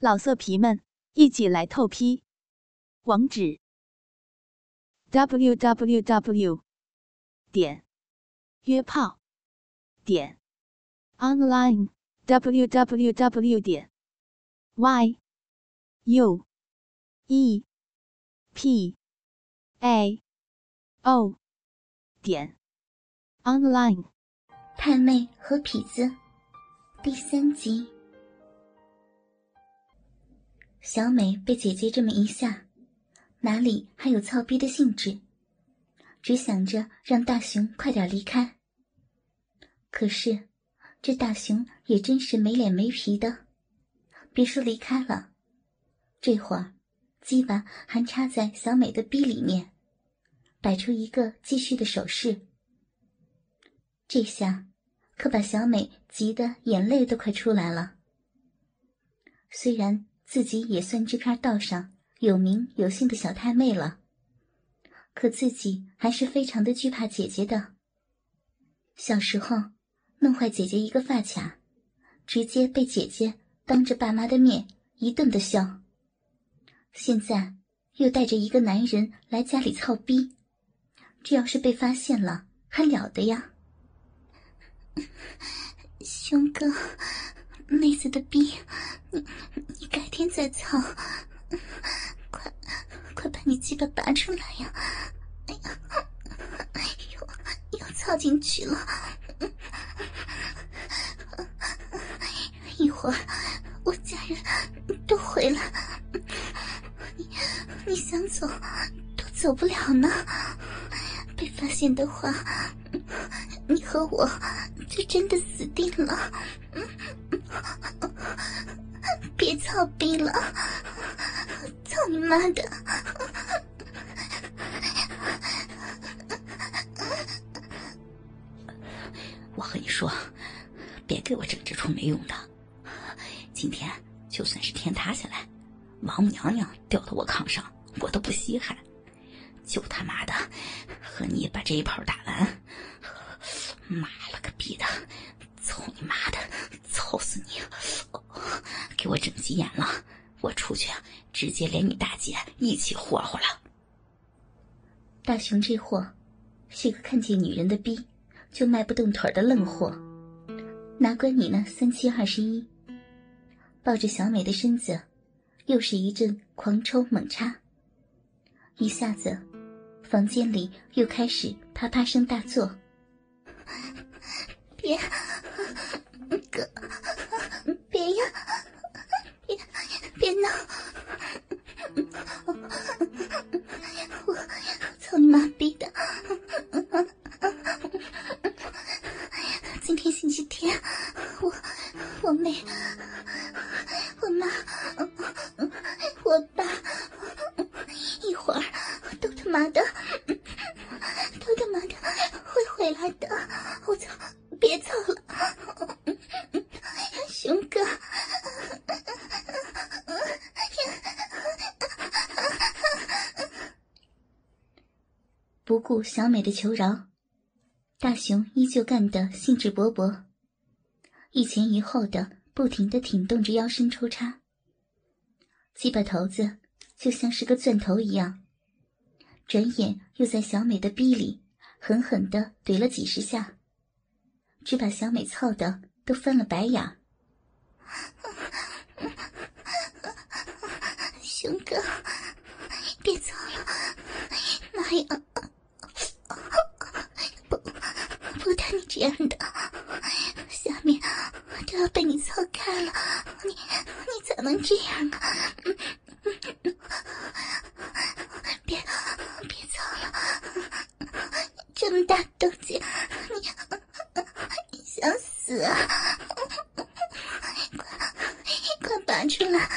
老色皮们，一起来透批！网址：w w w 点约炮点 online w w w 点 y u e p a o 点 online。太妹和痞子第三集。小美被姐姐这么一吓，哪里还有操逼的兴致？只想着让大雄快点离开。可是，这大雄也真是没脸没皮的，别说离开了，这会儿，鸡巴还插在小美的逼里面，摆出一个继续的手势。这下，可把小美急得眼泪都快出来了。虽然。自己也算这片道上有名有姓的小太妹了，可自己还是非常的惧怕姐姐的。小时候弄坏姐姐一个发卡，直接被姐姐当着爸妈的面一顿的笑。现在又带着一个男人来家里操逼，这要是被发现了，还了得呀？熊哥。妹子的逼，你你改天再操，快快把你鸡巴拔出来呀！哎呀，又又操进去了，一会儿我家人都回来，你你想走都走不了呢。被发现的话，你和我就真的死定了。别操逼了！操你妈的！我和你说，别给我整这出没用的。今天就算是天塌下来，王母娘娘掉到我炕上，我都不稀罕。就他妈的和你把这一炮打完！妈了个逼的！操！死你！给我整急眼了！我出去，直接连你大姐一起霍霍了。大雄这货是个看见女人的逼就迈不动腿的愣货，哪管你那三七二十一，抱着小美的身子，又是一阵狂抽猛插。一下子，房间里又开始啪啪声大作。别。哥，别呀，别别闹！我操你妈逼的！今天星期天，我我妹、我妈、我爸，一会儿都他妈的，都他妈的会回来的！我操，别操了！不顾小美的求饶，大雄依旧干得兴致勃勃，一前一后的不停的挺动着腰身抽插，鸡巴头子就像是个钻头一样，转眼又在小美的逼里狠狠的怼了几十下，只把小美操的都翻了白眼。熊哥，别走了，妈呀！不带你你这样的，下面都要被你操开了，你你咋能这样啊？别别操了，这么大动静，你想死啊？快快拔出来！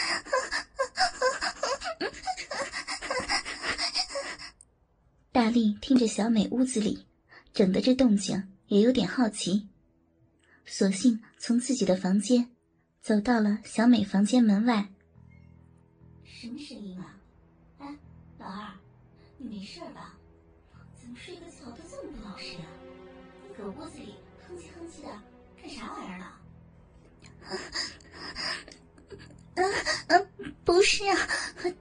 大力听着小美屋子里整的这动静。也有点好奇，索性从自己的房间走到了小美房间门外。什么声音啊？哎，老二，你没事吧？怎么睡个觉都这么不老实啊？你搁屋子里哼唧哼唧的干啥玩意儿呢？嗯嗯，不是啊，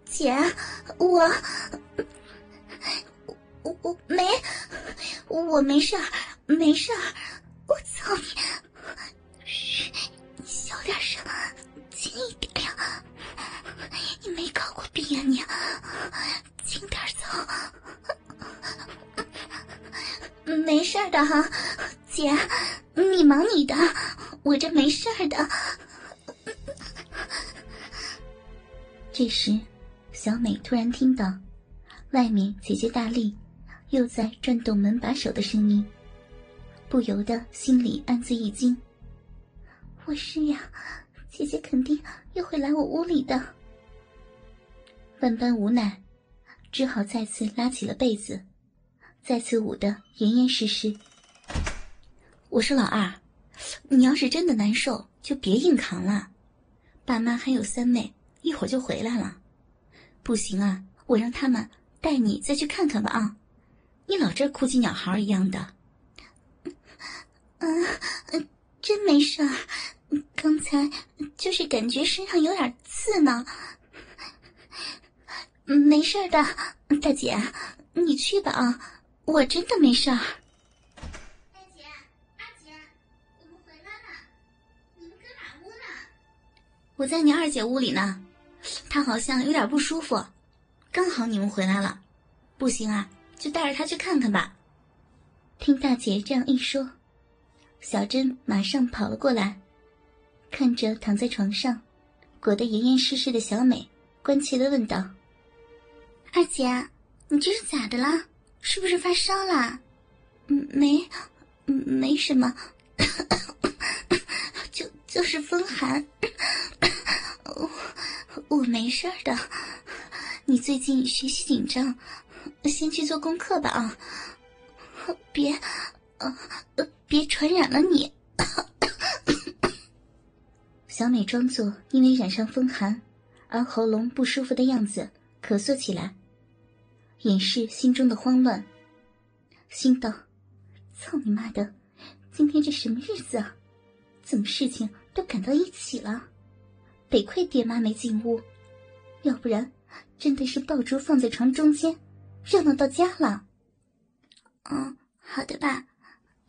姐，我我我没我没事儿，没事儿，我操你！嘘，你小点声，轻一点呀！你没搞过病呀你？轻点走。没事儿的哈，姐，你忙你的，我这没事儿的。这时，小美突然听到外面姐姐大力又在转动门把手的声音，不由得心里暗自一惊。我是呀，姐姐肯定又会来我屋里的。万般无奈，只好再次拉起了被子。再次捂得严严实实。我说老二，你要是真的难受，就别硬扛了。爸妈还有三妹，一会儿就回来了。不行啊，我让他们带你再去看看吧啊！你老这哭鸡鸟嚎一样的。嗯，真没事儿，刚才就是感觉身上有点刺呢。没事的，大姐，你去吧啊。我真的没事儿。大姐，二姐，我们回来了，你们搁哪屋呢？我在你二姐屋里呢，她好像有点不舒服，刚好你们回来了，不行啊，就带着她去看看吧。听大姐这样一说，小珍马上跑了过来，看着躺在床上裹得严严实实的小美，关切的问道：“二姐，你这是咋的了？”是不是发烧了？没，没什么，就就是风寒。我我没事的。你最近学习紧张，先去做功课吧啊！别，呃，别传染了你。小美装作因为染上风寒而喉咙不舒服的样子，咳嗽起来。掩饰心中的慌乱，心道：“操你妈的，今天这什么日子啊？怎么事情都赶到一起了？得亏爹妈没进屋，要不然真的是爆竹放在床中间，热闹到家了。”“嗯，好的吧，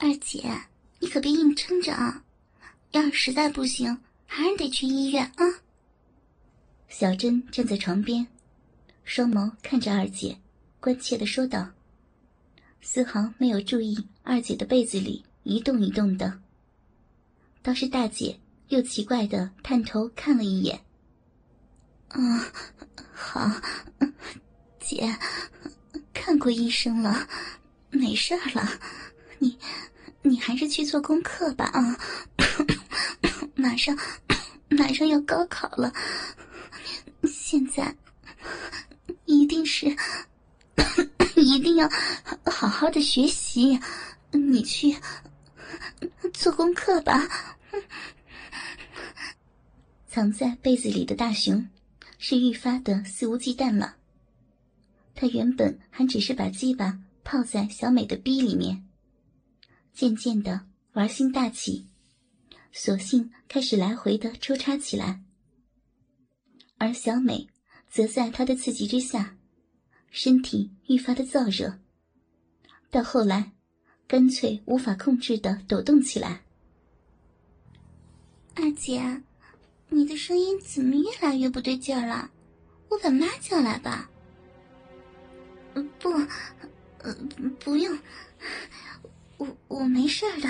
二姐，你可别硬撑着啊！要是实在不行，还是得去医院啊。”小珍站在床边，双眸看着二姐。关切的说道，丝毫没有注意二姐的被子里一动一动的。倒是大姐又奇怪的探头看了一眼。啊，好，姐，看过医生了，没事了。你，你还是去做功课吧啊！马上，马上要高考了，现在一定是。一定要好好的学习，你去做功课吧。藏在被子里的大熊是愈发的肆无忌惮了。他原本还只是把鸡巴泡在小美的逼里面，渐渐的玩心大起，索性开始来回的抽插起来。而小美则在他的刺激之下。身体愈发的燥热，到后来，干脆无法控制的抖动起来。二姐，你的声音怎么越来越不对劲儿了？我把妈叫来吧。不，不用，我我没事的，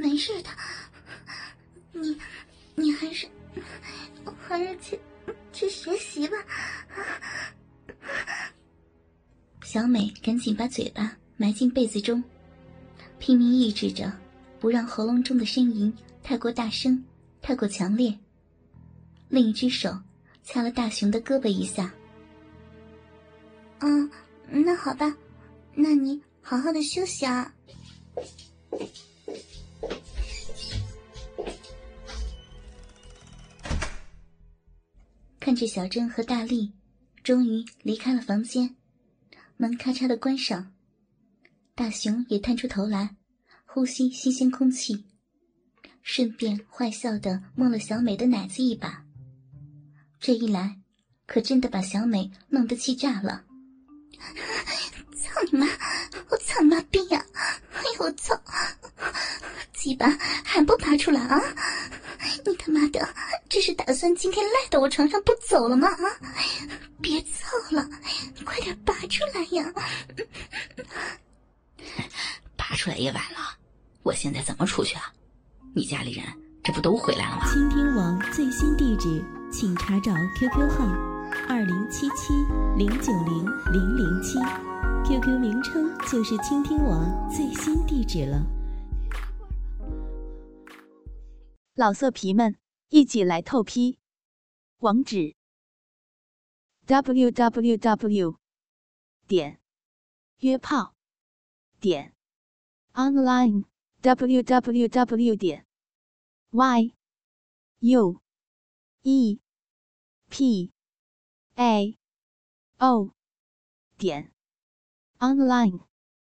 没事的。你，你还是，还是去去学习吧。小美赶紧把嘴巴埋进被子中，拼命抑制着，不让喉咙中的呻吟太过大声、太过强烈。另一只手掐了大熊的胳膊一下。嗯，那好吧，那你好好的休息啊。看着小珍和大力，终于离开了房间。门咔嚓的关上，大熊也探出头来，呼吸新鲜空气，顺便坏笑的摸了小美的奶子一把。这一来，可真的把小美弄得气炸了。操你妈！我操你妈逼呀！我操！鸡巴还不拔出来啊！你他妈的这是打算今天赖到我床上不走了吗？啊！别操了，你快点拔出来呀！拔出来也晚了，我现在怎么出去啊？你家里人这不都回来了吗？倾听网最新地址，请查找 QQ 号二零七七零九零零零七，QQ 名称就是倾听网最新地址了。老色皮们，一起来透批！网址：w w w 点约炮点 online w w w 点 y u e p a o 点 online。